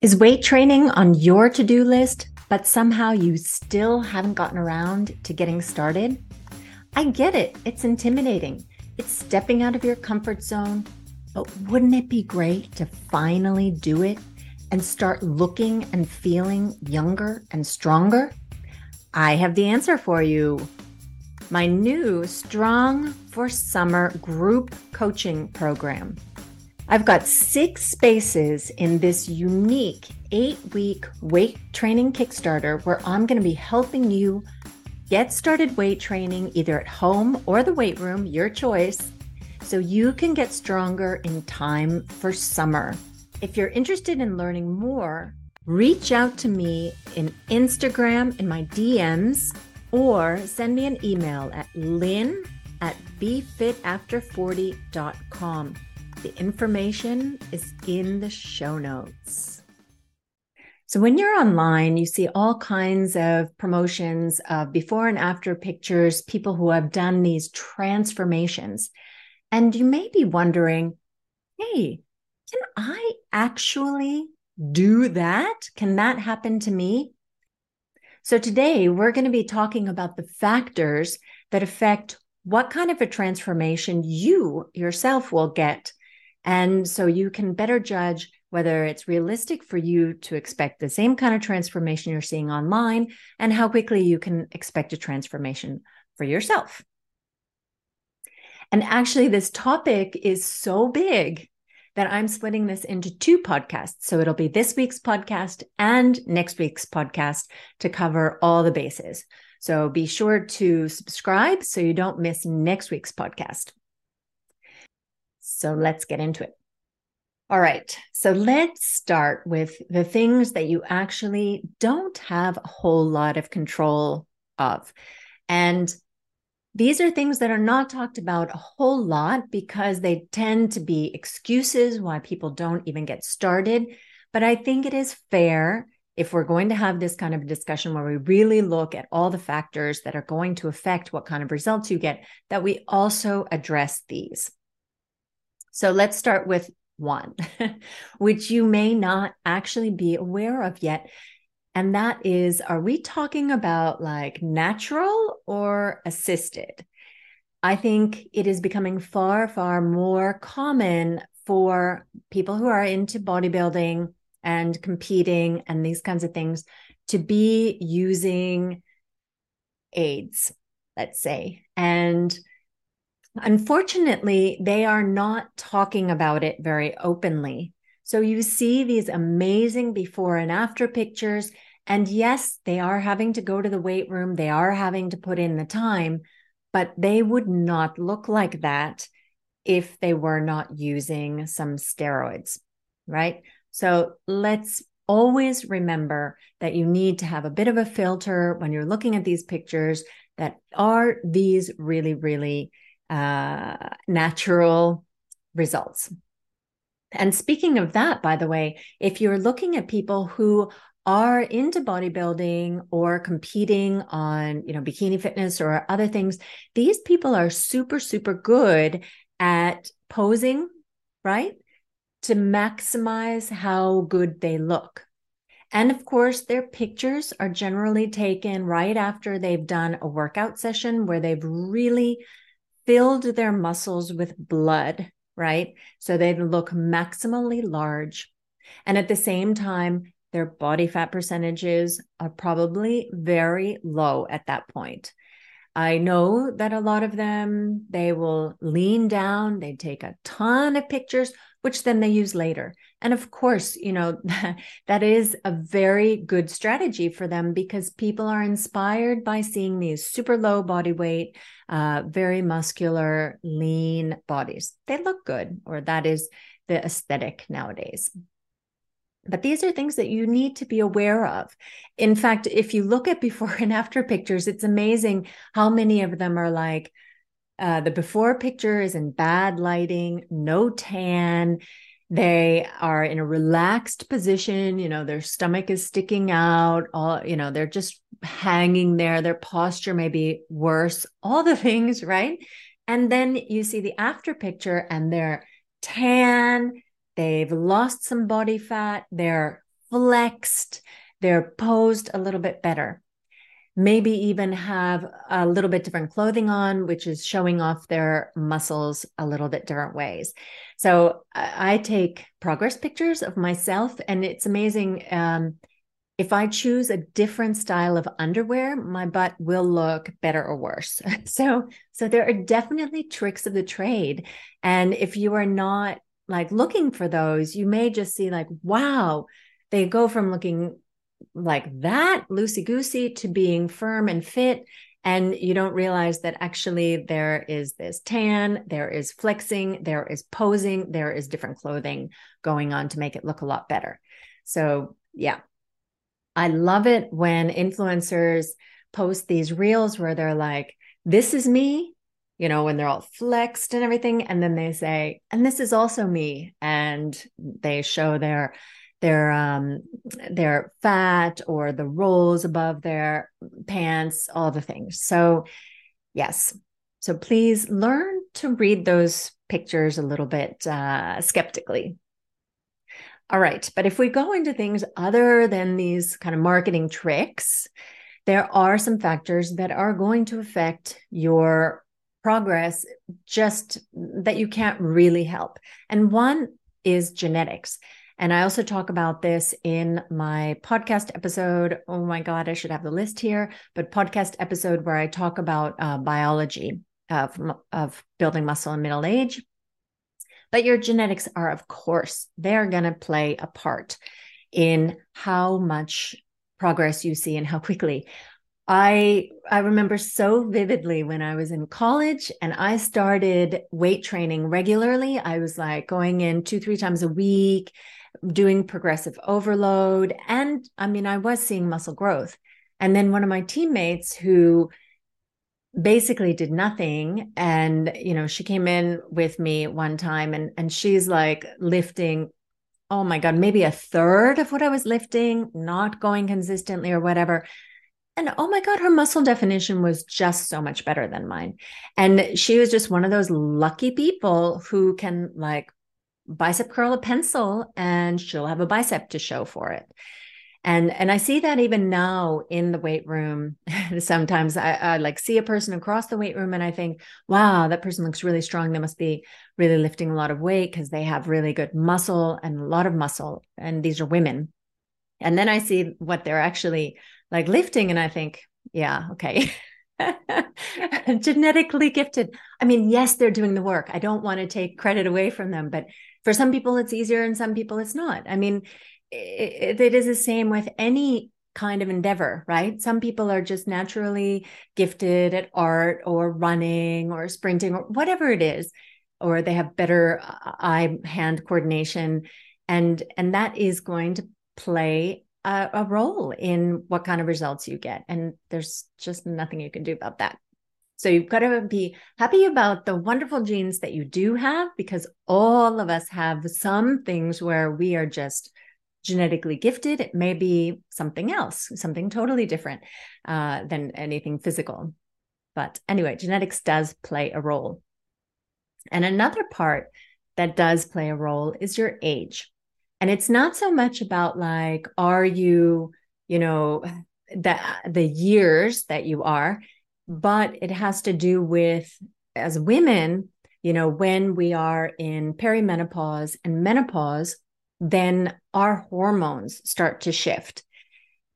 Is weight training on your to do list, but somehow you still haven't gotten around to getting started? I get it, it's intimidating. It's stepping out of your comfort zone, but wouldn't it be great to finally do it and start looking and feeling younger and stronger? I have the answer for you. My new Strong for Summer group coaching program. I've got six spaces in this unique eight week weight training Kickstarter where I'm going to be helping you get started weight training either at home or the weight room, your choice, so you can get stronger in time for summer. If you're interested in learning more, reach out to me in Instagram in my DMs or send me an email at lynn at befitafter40.com. The information is in the show notes. So, when you're online, you see all kinds of promotions of before and after pictures, people who have done these transformations. And you may be wondering, hey, can I actually do that? Can that happen to me? So, today we're going to be talking about the factors that affect what kind of a transformation you yourself will get and so you can better judge whether it's realistic for you to expect the same kind of transformation you're seeing online and how quickly you can expect a transformation for yourself. And actually, this topic is so big that I'm splitting this into two podcasts. So it'll be this week's podcast and next week's podcast to cover all the bases. So be sure to subscribe so you don't miss next week's podcast. So let's get into it. All right. So let's start with the things that you actually don't have a whole lot of control of. And these are things that are not talked about a whole lot because they tend to be excuses why people don't even get started. But I think it is fair if we're going to have this kind of discussion where we really look at all the factors that are going to affect what kind of results you get, that we also address these. So let's start with one, which you may not actually be aware of yet. And that is are we talking about like natural or assisted? I think it is becoming far, far more common for people who are into bodybuilding and competing and these kinds of things to be using aids, let's say. And Unfortunately, they are not talking about it very openly. So you see these amazing before and after pictures. And yes, they are having to go to the weight room, they are having to put in the time, but they would not look like that if they were not using some steroids, right? So let's always remember that you need to have a bit of a filter when you're looking at these pictures that are these really, really uh, natural results. And speaking of that, by the way, if you're looking at people who are into bodybuilding or competing on, you know, bikini fitness or other things, these people are super, super good at posing, right? To maximize how good they look. And of course, their pictures are generally taken right after they've done a workout session where they've really filled their muscles with blood, right? So they look maximally large. And at the same time, their body fat percentages are probably very low at that point. I know that a lot of them, they will lean down, they take a ton of pictures, which then they use later. And of course, you know, that is a very good strategy for them because people are inspired by seeing these super low body weight, uh, very muscular, lean bodies. They look good, or that is the aesthetic nowadays. But these are things that you need to be aware of. In fact, if you look at before and after pictures, it's amazing how many of them are like, uh, the before picture is in bad lighting, no tan. They are in a relaxed position. You know, their stomach is sticking out. All, you know, they're just hanging there. Their posture may be worse, all the things, right? And then you see the after picture and they're tan. They've lost some body fat. They're flexed, they're posed a little bit better. Maybe even have a little bit different clothing on, which is showing off their muscles a little bit different ways. So I take progress pictures of myself, and it's amazing. Um, if I choose a different style of underwear, my butt will look better or worse. so, so there are definitely tricks of the trade. And if you are not like looking for those, you may just see like, wow, they go from looking like that loosey goosey to being firm and fit. And you don't realize that actually there is this tan, there is flexing, there is posing, there is different clothing going on to make it look a lot better. So, yeah, I love it when influencers post these reels where they're like, this is me, you know, when they're all flexed and everything. And then they say, and this is also me. And they show their their um their fat or the rolls above their pants, all the things. So yes. So please learn to read those pictures a little bit uh, skeptically. All right. But if we go into things other than these kind of marketing tricks, there are some factors that are going to affect your progress just that you can't really help. And one is genetics. And I also talk about this in my podcast episode. Oh my God, I should have the list here, but podcast episode where I talk about uh, biology of, of building muscle in middle age. But your genetics are, of course, they're going to play a part in how much progress you see and how quickly. I I remember so vividly when I was in college and I started weight training regularly. I was like going in 2 3 times a week, doing progressive overload. And I mean I was seeing muscle growth. And then one of my teammates who basically did nothing and you know she came in with me one time and and she's like lifting oh my god maybe a third of what i was lifting not going consistently or whatever. And oh my god her muscle definition was just so much better than mine. And she was just one of those lucky people who can like bicep curl a pencil and she'll have a bicep to show for it. And and i see that even now in the weight room. Sometimes I, I, like see a person across the weight room and i think wow that person looks really strong. They must be really lifting a lot of weight because they have really good muscle and a lot of muscle. And these are women. And then i see what they're actually like lifting and i think yeah okay. Genetically gifted. I mean yes they're doing the work. I don't want to take credit away from them but for some people it's easier and some people it's not i mean it, it is the same with any kind of endeavor, right? Some people are just naturally gifted at art or running or sprinting or whatever it is, or they have better uh, eye hand coordination. And, and that is going to play a, a role in what kind of results you get. And there's just nothing you can do about that. So you've got to be happy about the wonderful genes that you do have because all of us have some things where we are just genetically gifted. It may be something else, something totally different uh, than anything physical. But anyway, genetics does play a role. And another part that does play a role is your age. And it's not so much about like, are you, you know, the, the years that you are, but it has to do with as women, you know, when we are in perimenopause and menopause, then our hormones start to shift.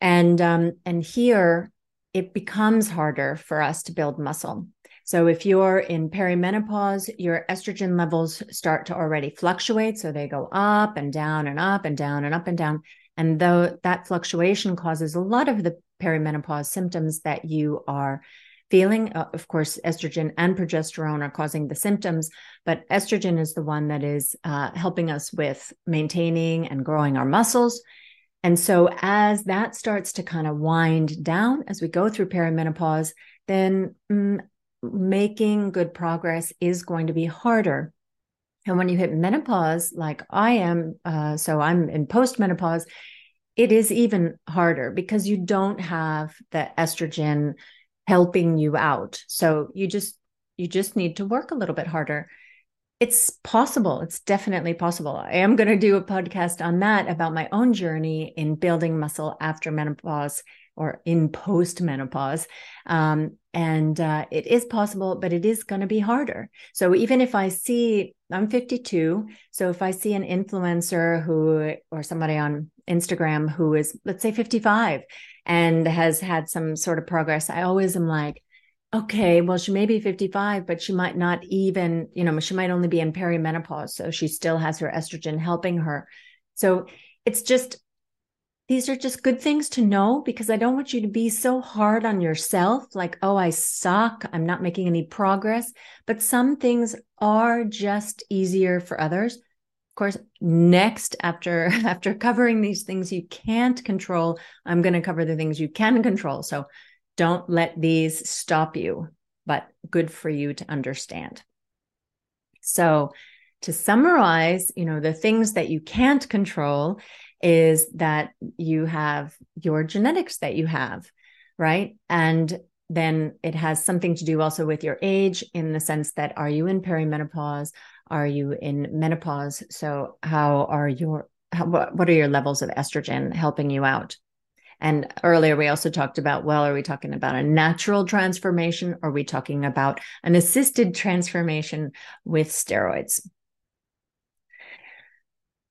And um, and here it becomes harder for us to build muscle. So if you're in perimenopause, your estrogen levels start to already fluctuate. So they go up and down and up and down and up and down. And though that fluctuation causes a lot of the perimenopause symptoms that you are feeling. Uh, of course, estrogen and progesterone are causing the symptoms, but estrogen is the one that is uh, helping us with maintaining and growing our muscles. And so, as that starts to kind of wind down as we go through perimenopause, then mm, making good progress is going to be harder. And when you hit menopause, like I am, uh, so I'm in postmenopause, it is even harder because you don't have the estrogen helping you out. So you just you just need to work a little bit harder. it's possible. It's definitely possible. I am going to do a podcast on that about my own journey in building muscle after menopause or in post menopause. Um, and uh, it is possible, but it is going to be harder. So even if I see, I'm 52. So if I see an influencer who, or somebody on Instagram who is, let's say 55 and has had some sort of progress, I always am like, okay, well, she may be 55, but she might not even, you know, she might only be in perimenopause. So she still has her estrogen helping her. So it's just, these are just good things to know because I don't want you to be so hard on yourself, like, oh, I suck. I'm not making any progress. But some things are just easier for others. Of course, next after after covering these things you can't control, I'm going to cover the things you can control. So don't let these stop you, but good for you to understand. So, to summarize, you know, the things that you can't control is that you have your genetics that you have, right? And then it has something to do also with your age in the sense that are you in perimenopause? Are you in menopause? So, how are your how, what are your levels of estrogen helping you out? And earlier we also talked about well, are we talking about a natural transformation? Or are we talking about an assisted transformation with steroids?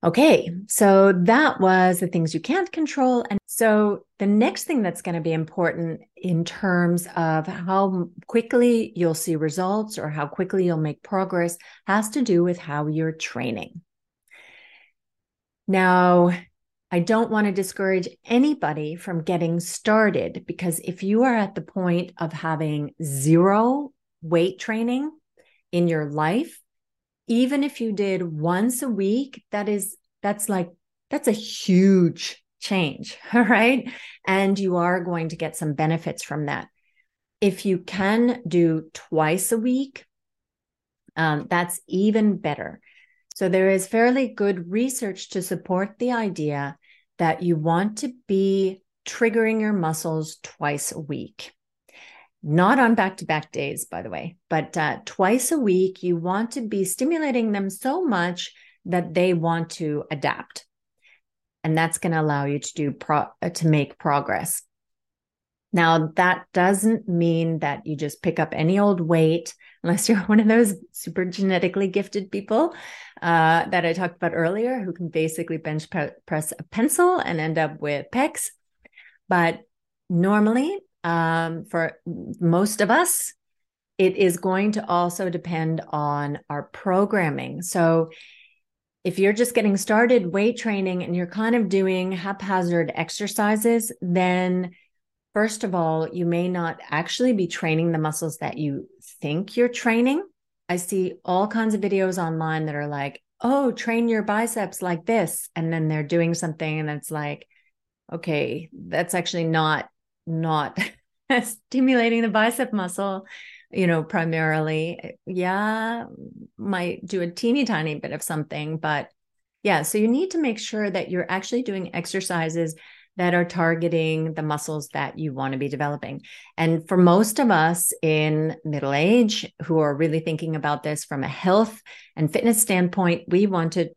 Okay, so that was the things you can't control. And so the next thing that's going to be important in terms of how quickly you'll see results or how quickly you'll make progress has to do with how you're training. Now, I don't want to discourage anybody from getting started because if you are at the point of having zero weight training in your life, even if you did once a week, that is, that's like, that's a huge change. All right. And you are going to get some benefits from that. If you can do twice a week, um, that's even better. So there is fairly good research to support the idea that you want to be triggering your muscles twice a week. Not on back to back days, by the way, but uh, twice a week, you want to be stimulating them so much that they want to adapt. And that's going to allow you to do pro- uh, to make progress. Now, that doesn't mean that you just pick up any old weight, unless you're one of those super genetically gifted people uh, that I talked about earlier, who can basically bench press a pencil and end up with pecs. But normally, um, for most of us, it is going to also depend on our programming. So, if you're just getting started weight training and you're kind of doing haphazard exercises, then First of all, you may not actually be training the muscles that you think you're training. I see all kinds of videos online that are like, oh, train your biceps like this. And then they're doing something and it's like, okay, that's actually not, not stimulating the bicep muscle, you know, primarily. Yeah, might do a teeny tiny bit of something, but yeah. So you need to make sure that you're actually doing exercises that are targeting the muscles that you want to be developing. And for most of us in middle age who are really thinking about this from a health and fitness standpoint, we want to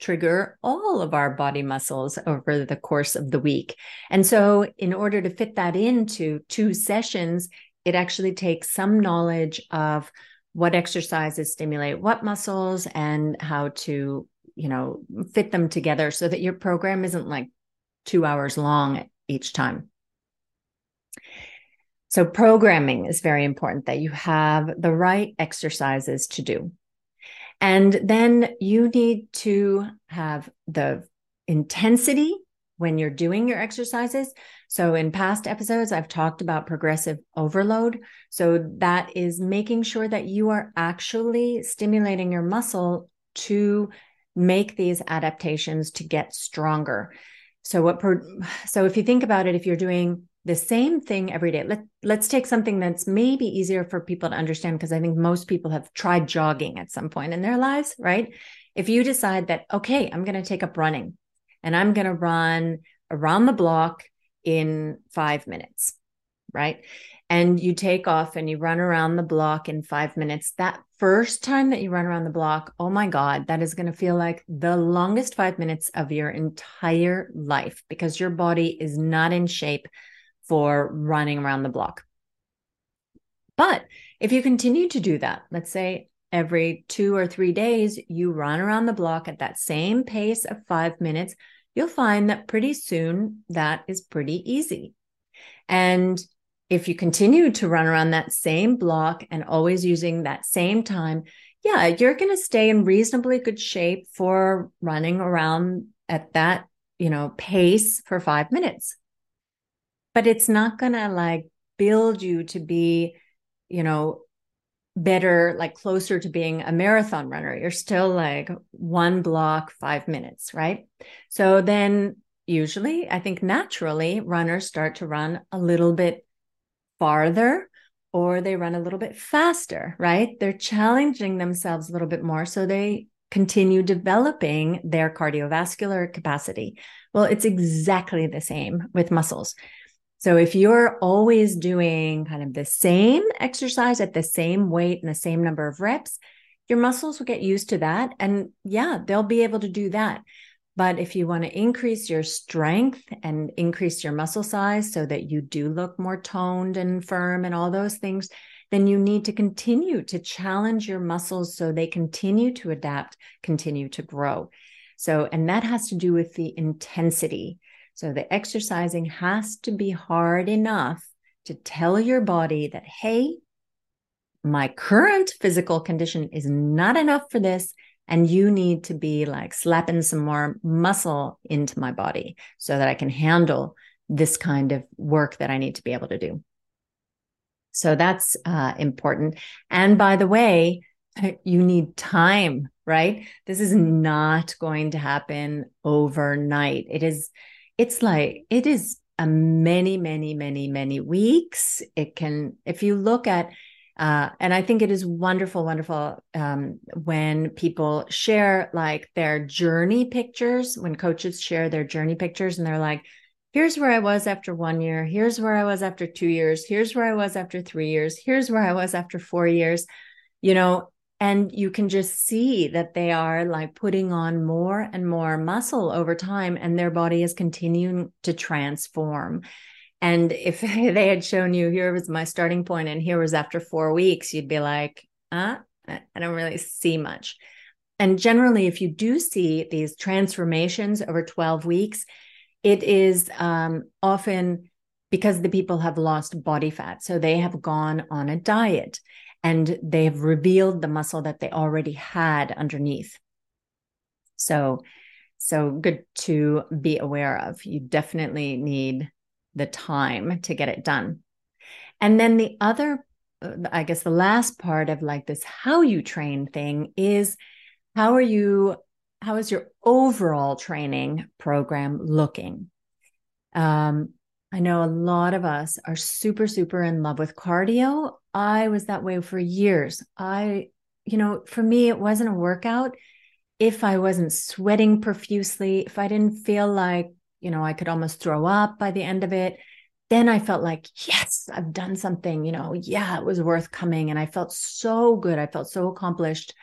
trigger all of our body muscles over the course of the week. And so, in order to fit that into two sessions, it actually takes some knowledge of what exercises stimulate what muscles and how to you know fit them together so that your program isn't like two hours long each time. So, programming is very important that you have the right exercises to do. And then you need to have the intensity when you're doing your exercises. So, in past episodes, I've talked about progressive overload. So, that is making sure that you are actually stimulating your muscle to make these adaptations to get stronger. So what per, so if you think about it, if you're doing the same thing every day, let let's take something that's maybe easier for people to understand because I think most people have tried jogging at some point in their lives, right? If you decide that okay, I'm going to take up running and I'm going to run around the block in 5 minutes, right? and you take off and you run around the block in five minutes, that first time that you run around the block, oh my God, that is going to feel like the longest five minutes of your entire life because your body is not in shape for running around the block. But if you continue to do that, let's say every two or three days, you run around the block at that same pace of five minutes, you'll find that pretty soon that is pretty easy. And if you continue to run around that same block and always using that same time, yeah, you're going to stay in reasonably good shape for running around at that, you know, pace for 5 minutes. But it's not going to like build you to be, you know, better like closer to being a marathon runner. You're still like one block 5 minutes, right? So then usually, I think naturally runners start to run a little bit farther or they run a little bit faster, right? They're challenging themselves a little bit more. So they continue developing their cardiovascular capacity. Well, it's exactly the same with muscles. So if you're always doing kind of the same exercise at the same weight and the same number of reps, your muscles will get used to that. And yeah, they'll be able to do that. But if you want to increase your strength and increase your muscle size so that you do look more toned and firm and all those things, then you need to continue to challenge your muscles so they continue to adapt, continue to grow. So, and that has to do with the intensity. So, the exercising has to be hard enough to tell your body that, hey, my current physical condition is not enough for this and you need to be like slapping some more muscle into my body so that I can handle this kind of work that I need to be able to do. So that's uh, important. And by the way, you need time, right? This is not going to happen overnight. It is, it's like, it is a many, many, many, many weeks. It can, if you look at uh, and I think it is wonderful, wonderful um, when people share like their journey pictures, when coaches share their journey pictures and they're like, here's where I was after one year, here's where I was after two years, here's where I was after three years, here's where I was after four years, you know, and you can just see that they are like putting on more and more muscle over time and their body is continuing to transform and if they had shown you here was my starting point and here was after four weeks, you'd be like, uh, I don't really see much. And generally, if you do see these transformations over 12 weeks, it is um, often because the people have lost body fat. So they have gone on a diet and they have revealed the muscle that they already had underneath. So, so good to be aware of. You definitely need the time to get it done. And then the other, uh, I guess the last part of like this how you train thing is how are you, how is your overall training program looking? Um, I know a lot of us are super, super in love with cardio. I was that way for years. I, you know, for me, it wasn't a workout if I wasn't sweating profusely, if I didn't feel like you know, I could almost throw up by the end of it. Then I felt like, yes, I've done something, you know, yeah, it was worth coming. And I felt so good. I felt so accomplished.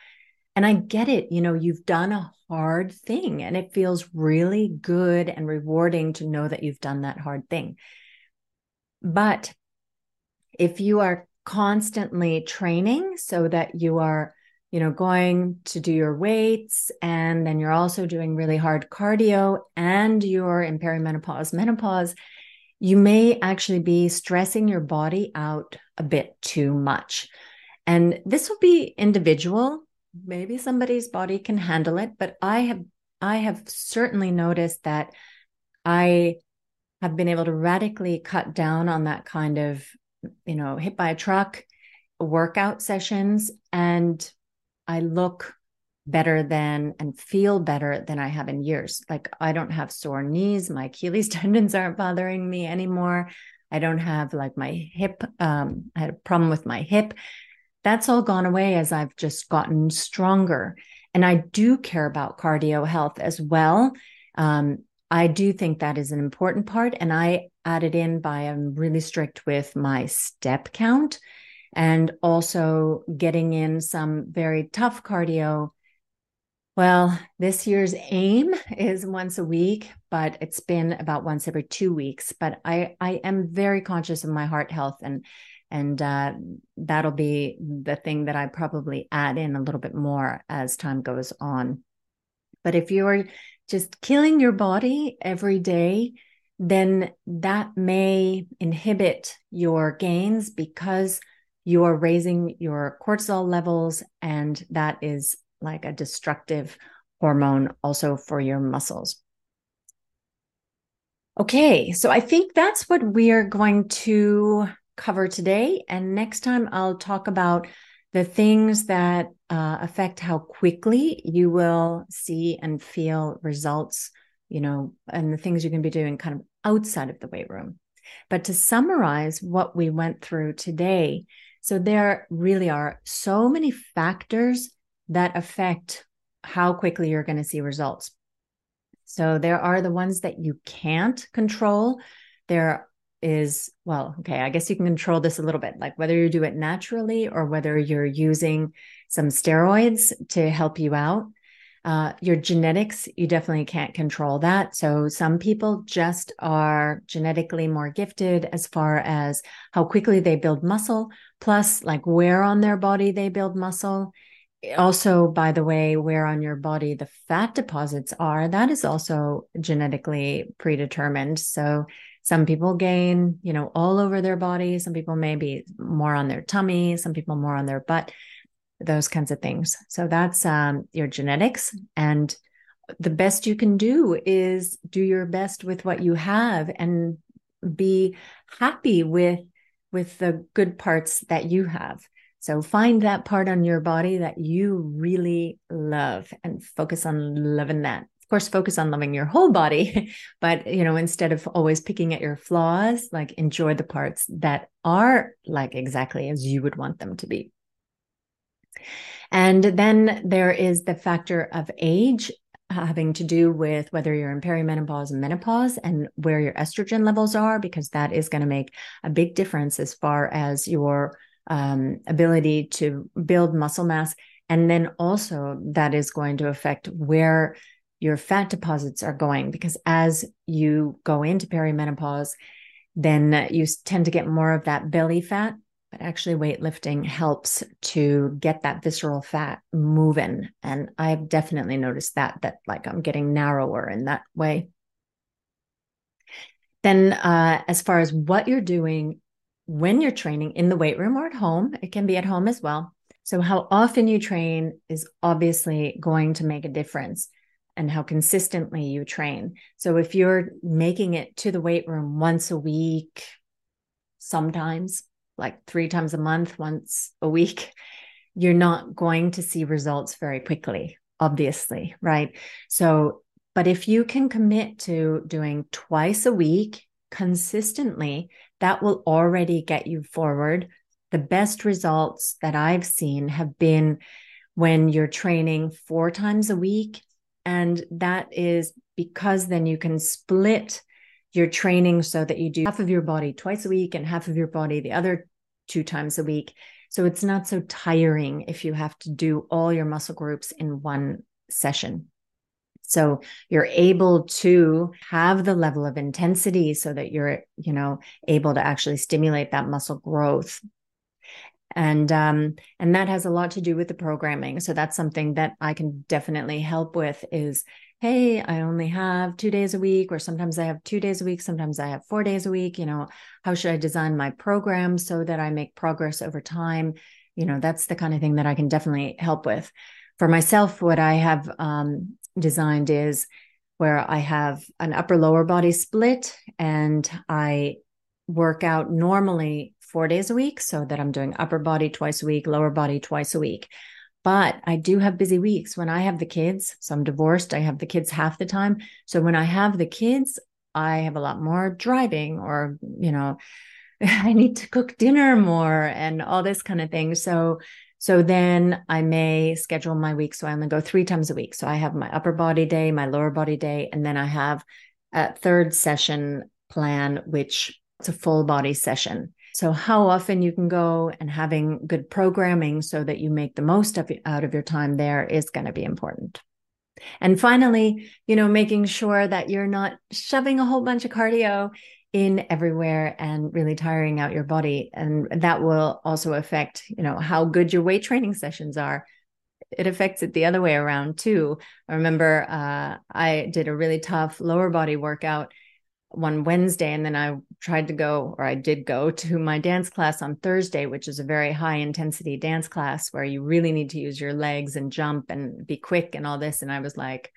And I get it, you know, you've done a hard thing and it feels really good and rewarding to know that you've done that hard thing. But if you are constantly training so that you are you know, going to do your weights, and then you're also doing really hard cardio, and you're in perimenopause, menopause, you may actually be stressing your body out a bit too much. And this will be individual. Maybe somebody's body can handle it, but I have I have certainly noticed that I have been able to radically cut down on that kind of, you know, hit by a truck workout sessions and I look better than and feel better than I have in years. Like I don't have sore knees, my Achilles tendons aren't bothering me anymore. I don't have like my hip um I had a problem with my hip. That's all gone away as I've just gotten stronger. And I do care about cardio health as well. Um I do think that is an important part. And I added in by I'm really strict with my step count and also getting in some very tough cardio. Well, this year's aim is once a week, but it's been about once every two weeks. But I, I am very conscious of my heart health and and uh, that'll be the thing that I probably add in a little bit more as time goes on. But if you're just killing your body every day, then that may inhibit your gains because you're raising your cortisol levels, and that is like a destructive hormone also for your muscles. Okay, so I think that's what we're going to cover today. And next time I'll talk about the things that uh, affect how quickly you will see and feel results, you know, and the things you can be doing kind of outside of the weight room. But to summarize what we went through today, so there really are so many factors that affect how quickly you're going to see results. So there are the ones that you can't control. There is, well, okay, I guess you can control this a little bit, like whether you do it naturally or whether you're using some steroids to help you out. Uh, your genetics, you definitely can't control that. So some people just are genetically more gifted as far as how quickly they build muscle, plus like where on their body they build muscle. Also, by the way, where on your body the fat deposits are, that is also genetically predetermined. So some people gain, you know, all over their body. Some people maybe more on their tummy, some people more on their butt those kinds of things. So that's um, your genetics. And the best you can do is do your best with what you have and be happy with with the good parts that you have. So find that part on your body that you really love and focus on loving that. Of course, focus on loving your whole body, but you know, instead of always picking at your flaws, like enjoy the parts that are like exactly as you would want them to be. And then there is the factor of age having to do with whether you're in perimenopause and menopause and where your estrogen levels are, because that is going to make a big difference as far as your um, ability to build muscle mass. And then also that is going to affect where your fat deposits are going, because as you go into perimenopause, then you tend to get more of that belly fat but actually weightlifting helps to get that visceral fat moving. And i've definitely noticed that that like i'm getting narrower in that way. Then uh, as far as what you're doing when you're training in the weight room or at home it can be at home as well. So how often you train is obviously going to make a difference and how consistently you train so if you're making it to the weight room once a week sometimes like three times a month, once a week, you're not going to see results very quickly, obviously, right? So, but if you can commit to doing twice a week consistently, that will already get you forward. The best results that I've seen have been when you're training four times a week. And that is because then you can split your training so that you do half of your body twice a week and half of your body the other two times a week. So it's not so tiring if you have to do all your muscle groups in one session. So you're able to have the level of intensity so that you're, you know, able to actually stimulate that muscle growth. And um, and that has a lot to do with the programming. So that's something that I can definitely help with is hey, I only have two days a week, or sometimes I have two days a week, sometimes I have four days a week. You know, how should I design my program so that I make progress over time? You know, that's the kind of thing that I can definitely help with. For myself, what I have um, designed is where I have an upper lower body split and I work out normally four days a week so that I'm doing upper body twice a week, lower body twice a week. But I do have busy weeks when I have the kids. So I'm divorced. I have the kids half the time. So when I have the kids, I have a lot more driving or, you know, I need to cook dinner more and all this kind of thing. So so then I may schedule my week so I only go 3 times a week. So I have my upper body day, my lower body day, and then I have a third session plan, which it's a full body session. So, how often you can go and having good programming so that you make the most of, out of your time there is going to be important. And finally, you know, making sure that you're not shoving a whole bunch of cardio in everywhere and really tiring out your body. And that will also affect, you know, how good your weight training sessions are. It affects it the other way around too. I remember uh, I did a really tough lower body workout one Wednesday, and then I tried to go, or I did go to my dance class on Thursday, which is a very high intensity dance class where you really need to use your legs and jump and be quick and all this. And I was like,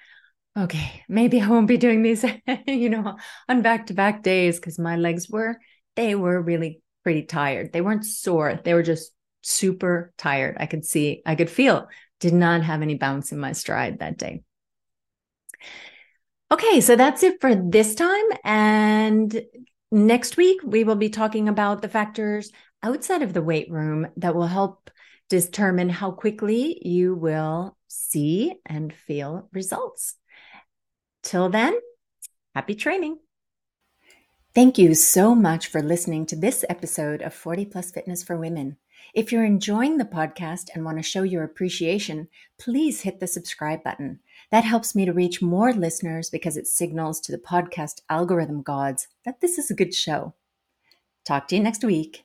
okay, maybe I won't be doing these, you know, on back to back days because my legs were, they were really pretty tired. They weren't sore, they were just super tired. I could see, I could feel, did not have any bounce in my stride that day. Okay, so that's it for this time. And next week, we will be talking about the factors outside of the weight room that will help determine how quickly you will see and feel results. Till then, happy training. Thank you so much for listening to this episode of 40 Plus Fitness for Women. If you're enjoying the podcast and want to show your appreciation, please hit the subscribe button. That helps me to reach more listeners because it signals to the podcast algorithm gods that this is a good show. Talk to you next week.